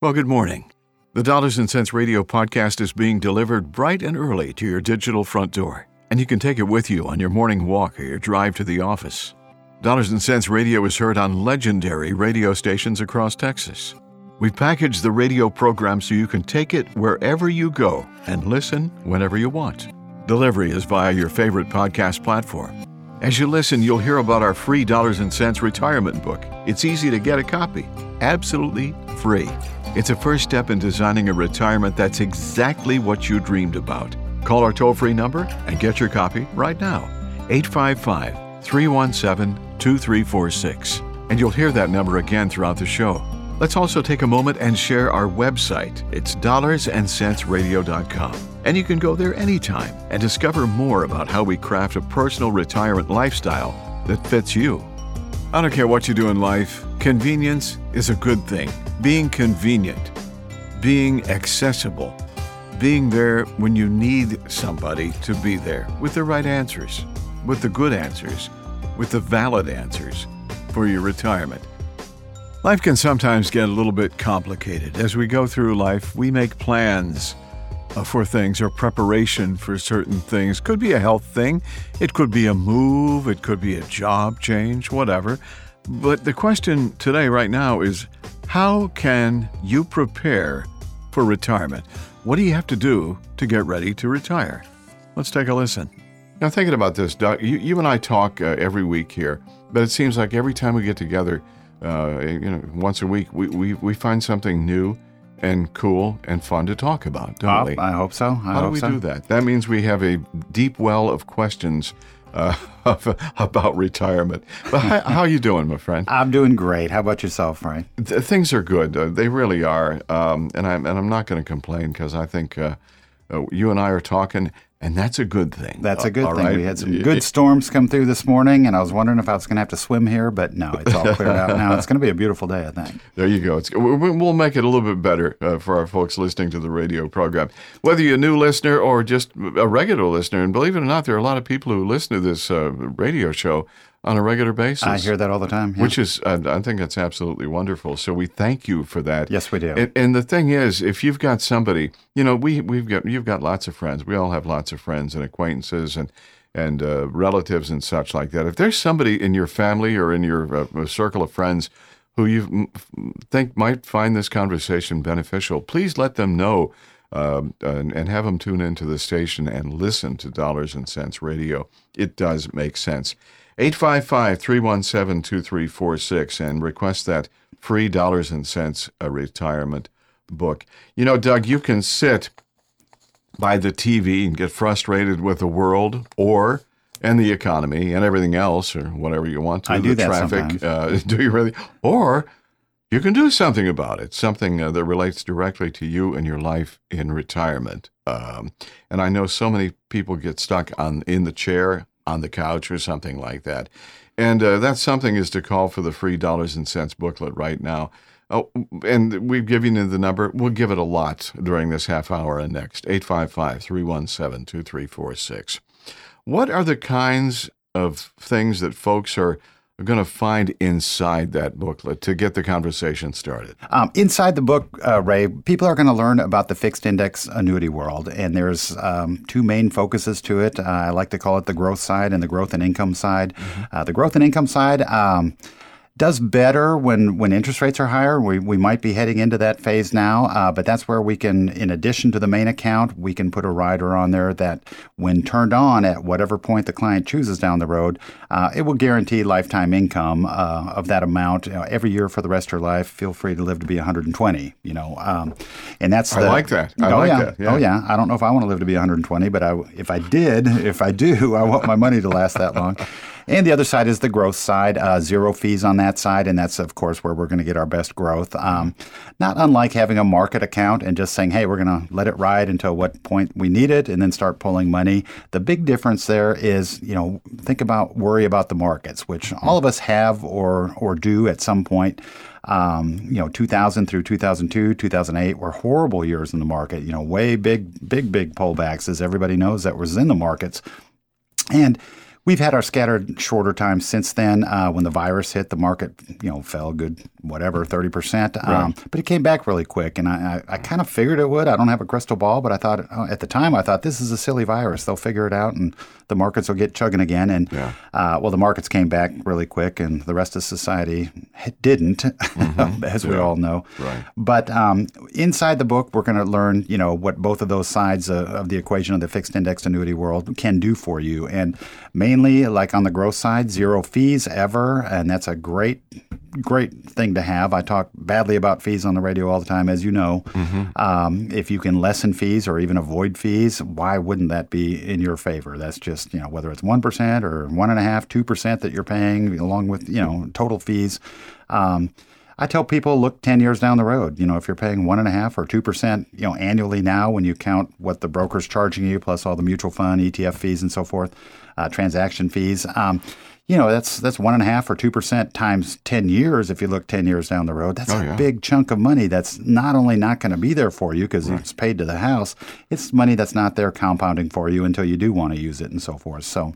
Well, good morning. The Dollars and Cents Radio podcast is being delivered bright and early to your digital front door, and you can take it with you on your morning walk or your drive to the office. Dollars and Cents Radio is heard on legendary radio stations across Texas. We've packaged the radio program so you can take it wherever you go and listen whenever you want. Delivery is via your favorite podcast platform. As you listen, you'll hear about our free Dollars and Cents retirement book. It's easy to get a copy, absolutely free. It's a first step in designing a retirement that's exactly what you dreamed about. Call our toll free number and get your copy right now 855 317 2346. And you'll hear that number again throughout the show. Let's also take a moment and share our website. It's dollarsandcentsradio.com. And you can go there anytime and discover more about how we craft a personal retirement lifestyle that fits you. I don't care what you do in life, convenience is a good thing. Being convenient, being accessible, being there when you need somebody to be there with the right answers, with the good answers, with the valid answers for your retirement. Life can sometimes get a little bit complicated. As we go through life, we make plans uh, for things or preparation for certain things. Could be a health thing, it could be a move, it could be a job change, whatever. But the question today, right now, is how can you prepare for retirement? What do you have to do to get ready to retire? Let's take a listen. Now, thinking about this, Doug, you, you and I talk uh, every week here, but it seems like every time we get together, uh, you know, once a week, we, we, we find something new and cool and fun to talk about, don't we? I hope so. I How do hope we so. do that? That means we have a deep well of questions uh, about retirement. But how, how you doing, my friend? I'm doing great. How about yourself, Frank? Th- things are good. Uh, they really are. Um, and I'm and I'm not going to complain because I think uh, uh, you and I are talking, and that's a good thing. That's a good Uh, all thing. right? We had some good storms come through this morning, and I was wondering if I was going to have to swim here, but no, it's all cleared out now. It's going to be a beautiful day, I think. There you go. It's, we- we- we'll make it a little bit better uh, for our folks listening to the radio program. Whether you're a new listener or just a regular listener, and believe it or not, there are a lot of people who listen to this uh, radio show on a regular basis. I hear that all the time. yeah. Which is, uh, I think that's absolutely wonderful. So we thank you for that. Yes, we do. And, and the thing is, if you've got somebody, you know, we we've got you've got lots of friends. We all have lots of friends and acquaintances and and uh, relatives and such like that. If there's somebody in your family or in your uh, circle of friends who you think might find this conversation beneficial, please let them know. Um, and, and have them tune into the station and listen to Dollars and Cents Radio. It does make sense. 855 317 2346 and request that free dollars and cents a retirement book. You know, Doug, you can sit by the TV and get frustrated with the world or and the economy and everything else or whatever you want to. I do the that traffic. sometimes. Uh, do you really? Or you can do something about it, something uh, that relates directly to you and your life in retirement. Um, and I know so many people get stuck on in the chair, on the couch, or something like that. And uh, that something is to call for the free dollars and cents booklet right now. Oh, and we've given you the number. We'll give it a lot during this half hour and next. 855 317 2346. What are the kinds of things that folks are going to find inside that booklet to get the conversation started? Um, inside the book, uh, Ray, people are going to learn about the fixed index annuity world, and there's um, two main focuses to it. Uh, I like to call it the growth side and the growth and income side. Uh, the growth and income side. Um, does better when, when interest rates are higher. We, we might be heading into that phase now, uh, but that's where we can, in addition to the main account, we can put a rider on there that, when turned on at whatever point the client chooses down the road, uh, it will guarantee lifetime income uh, of that amount you know, every year for the rest of your life. Feel free to live to be 120. You know, um, and that's I like that. I oh like yeah. that, yeah. Oh yeah. I don't know if I want to live to be 120, but I, if I did, if I do, I want my money to last that long. And the other side is the growth side, uh, zero fees on that side, and that's of course where we're going to get our best growth. Um, not unlike having a market account and just saying, "Hey, we're going to let it ride until what point we need it, and then start pulling money." The big difference there is, you know, think about worry about the markets, which all of us have or or do at some point. Um, you know, 2000 through 2002, 2008 were horrible years in the market. You know, way big, big, big pullbacks, as everybody knows that was in the markets. And We've had our scattered shorter times since then. Uh, when the virus hit, the market you know fell good whatever thirty percent, um, but it came back really quick, and I, I, I kind of figured it would. I don't have a crystal ball, but I thought uh, at the time I thought this is a silly virus. They'll figure it out, and the markets will get chugging again. And Yeah. uh, well, the markets came back really quick, and the rest of society didn't, as we all know. Right. But um, inside the book, we're going to learn, you know, what both of those sides of, of the equation of the fixed index annuity world can do for you. And mainly, like on the growth side, zero fees ever, and that's a great, great thing to have. I talk badly about fees on the radio all the time, as you know. Um, if you can lessen fees or even avoid fees, why wouldn't that be in your favor? That's just, you know, whether it's one percent or one and a half, two percent that you're paying, along with, you know, total fees. Um, I tell people look 10 years down the road. You know, if you're paying one and a half or 2%, you know, annually now, when you count what the broker's charging you, plus all the mutual fund, ETF fees and so forth, uh, transaction fees, um, you know, that's that's one and a half or 2% times 10 years. If you look 10 years down the road, that's Oh, a yeah. big chunk of money that's not only not going to be there for you because it's paid to the house, it's money that's not there compounding for you until you do want to use it and so forth. So,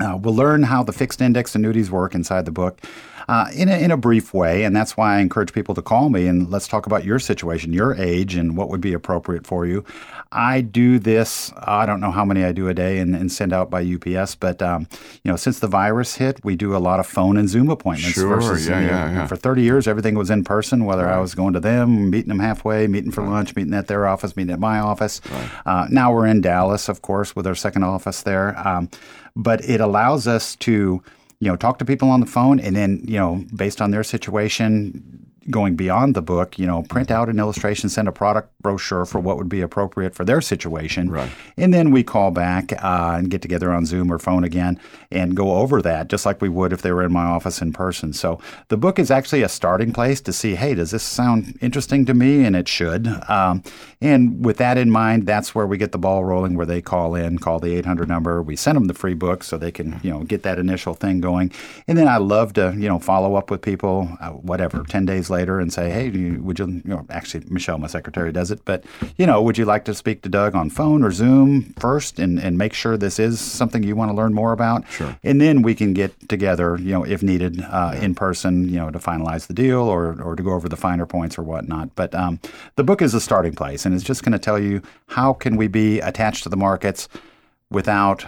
uh, we'll learn how the fixed index annuities work inside the book uh, in, a, in a brief way, and that's why I encourage people to call me and let's talk about your situation, your age, and what would be appropriate for you. I do this, I don't know how many I do a day and, and send out by UPS, but um, you know, since the virus hit, we do a lot of phone and Zoom appointments. Sure, versus, yeah, you know, yeah, yeah. For 30 years, everything was in person, whether I was going to them, meeting them halfway, meeting for lunch, meeting at their office, meeting at my office. Uh, now we're in Dallas, of course, with our second office there. Um, but it allows us to, you know, talk to people on the phone and then, you know, based on their situation, going beyond the book, you know, print out an illustration, send a product brochure for what would be appropriate for their situation. Right. And then we call back uh, and get together on Zoom or phone again and go over that just like we would if they were in my office in person. So the book is actually a starting place to see, hey, does this sound interesting to me? And it should. Um, and with that in mind, that's where we get the ball rolling, where they call in, call the 800 number. We send them the free book so they can, you know, get that initial thing going. And then I love to, you know, follow up with people, uh, whatever, 10 days later and say, hey, you, would you, you know, actually, Michelle, my secretary, does it. But, you know, would you like to speak to Doug on phone or Zoom first and, and make sure this is something you want to learn more about? Sure. And then we can get together, you know, if needed, uh, in person, you know, to finalize the deal or, or to go over the finer points or whatnot. But um, the book is a starting place, and it's just going to tell you how can we be attached to the markets without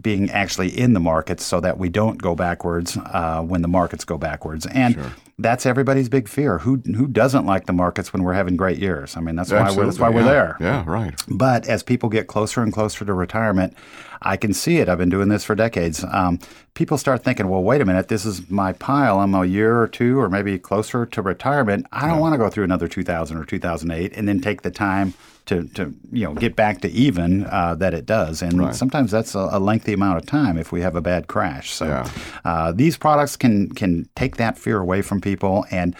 being actually in the markets so that we don't go backwards uh, when the markets go backwards. And that's everybody's big fear. Who who doesn't like the markets when we're having great years? I mean, that's why we're, that's why we're there. Yeah, right. But as people get closer and closer to retirement, I can see it. I've been doing this for decades. Um, people start thinking, well, wait a minute, this is my pile. I'm a year or two or maybe closer to retirement. I don't want to go through another 2000 or 2008 and then take the time to, to you know get back to even uh, that it does. And sometimes that's a, a lengthy amount of time if we have a bad crash. So Yeah. uh, these products can can take that fear away from people and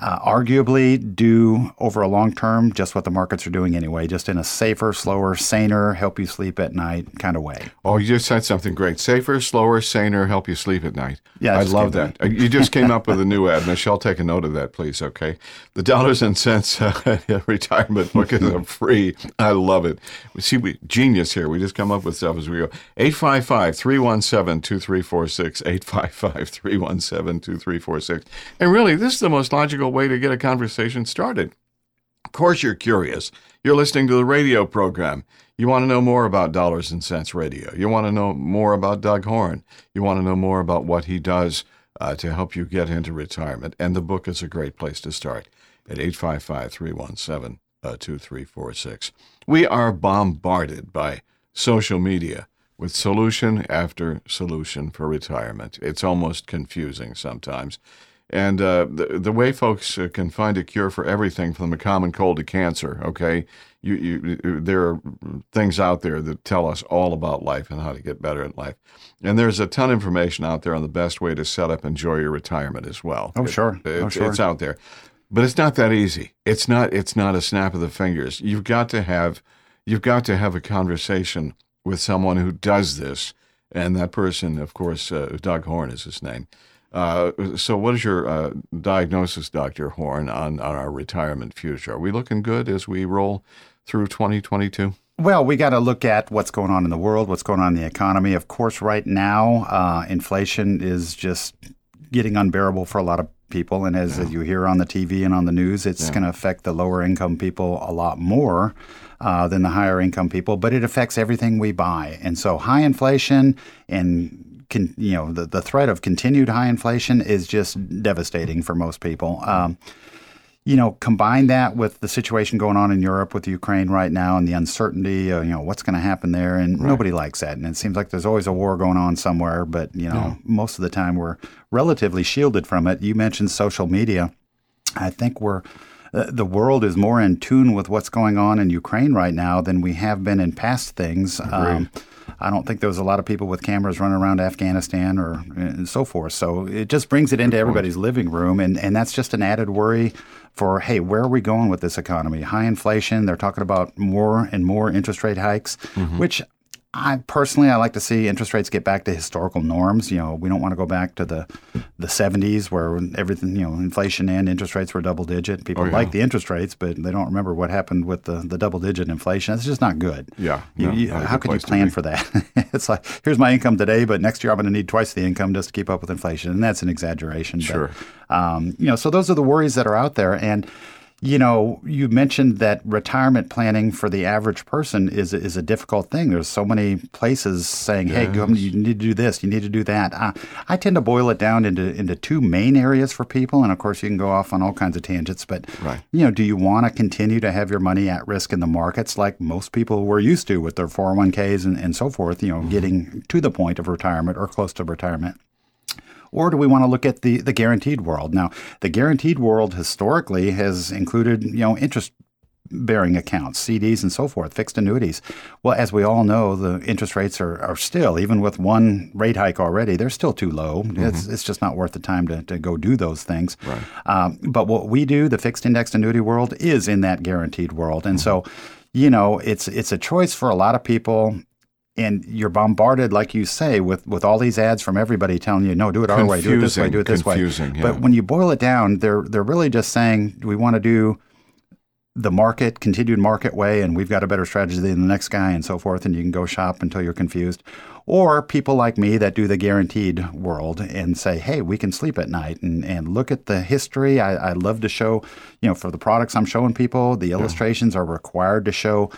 uh, arguably do over a long term just what the markets are doing anyway, just in a safer, slower, saner, help you sleep at night kind of way. Oh, you just said something great. Safer, slower, saner, help you sleep at night. Yeah, I love that. You just came up with a new ad. Michelle, take a note of that, please, okay? The Dollars and Cents uh, retirement book is a free. I love it. See, we genius here. We just come up with stuff as we go. 855 317 2346. 855 317 2346. And really, this is the most logical way to get a conversation started. Of course, you're curious. You're listening to the radio program. You want to know more about Dollars and Cents Radio. You want to know more about Doug Horn. You want to know more about what he does uh, to help you get into retirement. And the book is a great place to start at 855 317 2346. We are bombarded by social media with solution after solution for retirement. It's almost confusing sometimes. And uh, the, the way folks uh, can find a cure for everything from the common cold to cancer, okay? You, you, there are things out there that tell us all about life and how to get better at life. And there's a ton of information out there on the best way to set up and enjoy your retirement as well. Oh, sure. It- Oh, sure. it's out there. But it's not that easy. It's not it's not a snap of the fingers. You've got to have you've got to have a conversation with someone who does this. And that person, of course, uh, Doug Horn is his name. Uh, so, what is your uh, diagnosis, Dr. Horn, on, on our retirement future? Are we looking good as we roll through 2022? Well, we got to look at what's going on in the world, what's going on in the economy. Of course, right now, uh, inflation is just getting unbearable for a lot of people. And as, yeah. you hear on the TV and on the news, it's yeah. going to affect the lower income people a lot more uh, than the higher income people. But it affects everything we buy. And so high inflation and can, you know the, the threat of continued high inflation is just devastating for most people. Um, you know, combine that with the situation going on in Europe with Ukraine right now and the uncertainty, of, you know, what's going to happen there, and right. nobody likes that. And it seems like there's always a war going on somewhere, but you know, yeah. most of the time we're relatively shielded from it. You mentioned social media. I think we're uh, the world is more in tune with what's going on in Ukraine right now than we have been in past things. Um, I don't think there was a lot of people with cameras running around Afghanistan or and so forth. So it just brings it into everybody's living room, and, and that's just an added worry for hey, where are we going with this economy? High inflation. They're talking about more and more interest rate hikes, mm-hmm. which I personally, I like to see interest rates get back to historical norms. You know, we don't want to go back to the the 70s where everything, you know, inflation and interest rates were double digit. People oh, yeah. like the interest rates, but they don't remember what happened with the, the double digit inflation. It's just not good. Yeah. You, no, you, how could you plan for that? it's like, here's my income today, but next year I'm going to need twice the income just to keep up with inflation. And that's an exaggeration. Sure. But, um, you know, so those are the worries that are out there. And, you know, you mentioned that retirement planning for the average person is is a difficult thing. There's so many places saying, "Hey, yes. you need to do this, you need to do that." Uh, I tend to boil it down into into two main areas for people, and of course, you can go off on all kinds of tangents. But right. you know, do you want to continue to have your money at risk in the markets like most people were used to with their 401ks and, and so forth? You know, mm-hmm. getting to the point of retirement or close to retirement. Or do we want to look at the, the guaranteed world? Now, the guaranteed world historically has included, you know, interest bearing accounts, CDs and so forth, fixed annuities. Well, as we all know, the interest rates are, are still, even with one rate hike already, they're still too low. Mm-hmm. It's, it's just not worth the time to, to go do those things. Right. Um, but what we do, the fixed indexed annuity world, is in that guaranteed world. And mm-hmm. so, you know, it's it's a choice for a lot of people and you're bombarded, like you say, with, with all these ads from everybody telling you, no, do it our way, do it this way, do it this way. Yeah. But when you boil it down, they're they're really just saying we want to do the market, continued market way, and we've got a better strategy than the next guy, and so forth. And you can go shop until you're confused. Or people like me that do the guaranteed world and say, hey, we can sleep at night and, and look at the history. I, I love to show, you know, for the products I'm showing people, the illustrations yeah. are required to show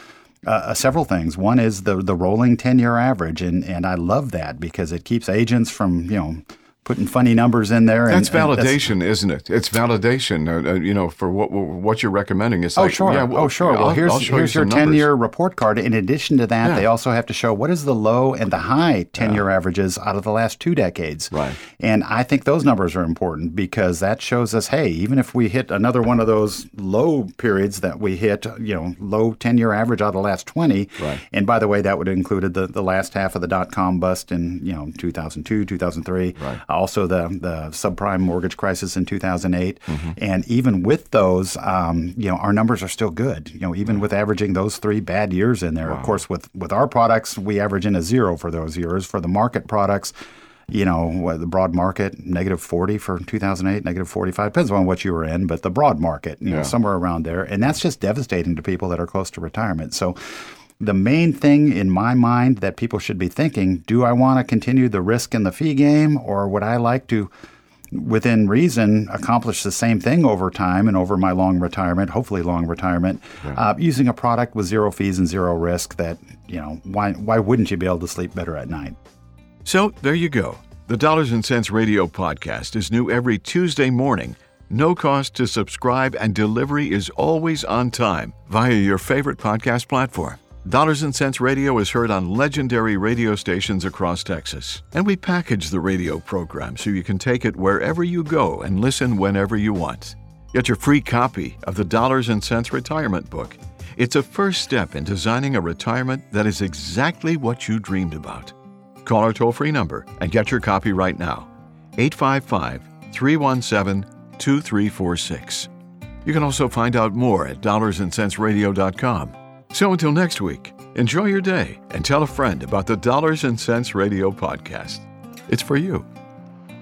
uh, uh, several things. One is the the rolling ten year average, and and I love that because it keeps agents from you know putting funny numbers in there. That's and, validation, and that's, isn't it? It's validation. Uh, uh, you know, for what what you're recommending. It's oh like, sure, yeah, well, oh sure. Well, I'll, here's I'll here's you your ten year report card. In addition to that, yeah. they also have to show what is the low and the high ten year yeah. averages out of the last two decades. Right. And I think those numbers are important because that shows us, hey, even if we hit another one of those low periods that we hit, you know, low ten year average out of the last twenty. Right. And by the way, that would have included the the last half of the dot com bust in you know 2002, 2003. Right. Also the the subprime mortgage crisis in 2008. Mm-hmm. And even with those, um, you know, our numbers are still good. You know, even with averaging those three bad years in there. Wow. Of course, with with our products, we average in a zero for those years. For the market products, you know, the broad market, negative 40 for 2008, negative 45, depends on what you were in, but the broad market, you yeah. know, somewhere around there. And that's just devastating to people that are close to retirement. So the main thing in my mind that people should be thinking do I want to continue the risk and the fee game, or would I like to, within reason, accomplish the same thing over time and over my long retirement, hopefully long retirement, yeah. uh, using a product with zero fees and zero risk that, you know, why, why wouldn't you be able to sleep better at night? So there you go. The Dollars and Cents Radio podcast is new every Tuesday morning. No cost to subscribe, and delivery is always on time via your favorite podcast platform. Dollars and Cents Radio is heard on legendary radio stations across Texas, and we package the radio program so you can take it wherever you go and listen whenever you want. Get your free copy of the Dollars and Cents Retirement Book. It's a first step in designing a retirement that is exactly what you dreamed about. Call our toll free number and get your copy right now 855 317 2346. You can also find out more at dollarsandcentsradio.com. So until next week, enjoy your day and tell a friend about the Dollars and Cents Radio podcast. It's for you.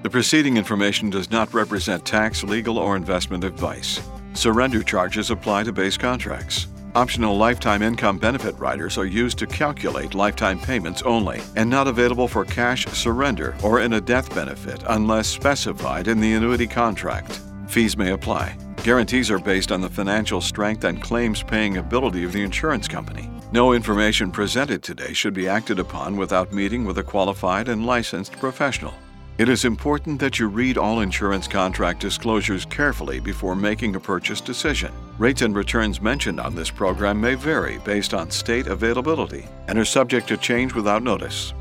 The preceding information does not represent tax, legal, or investment advice. Surrender charges apply to base contracts. Optional lifetime income benefit riders are used to calculate lifetime payments only and not available for cash surrender or in a death benefit unless specified in the annuity contract. Fees may apply. Guarantees are based on the financial strength and claims paying ability of the insurance company. No information presented today should be acted upon without meeting with a qualified and licensed professional. It is important that you read all insurance contract disclosures carefully before making a purchase decision. Rates and returns mentioned on this program may vary based on state availability and are subject to change without notice.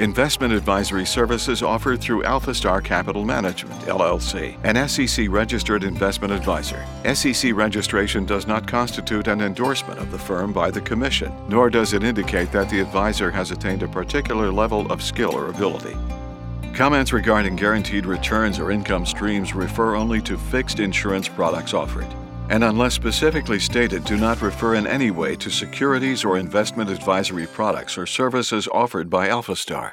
Investment advisory services offered through AlphaStar Capital Management, LLC, an SEC registered investment advisor. SEC registration does not constitute an endorsement of the firm by the Commission, nor does it indicate that the advisor has attained a particular level of skill or ability. Comments regarding guaranteed returns or income streams refer only to fixed insurance products offered, and unless specifically stated, do not refer in any way to securities or investment advisory products or services offered by AlphaStar.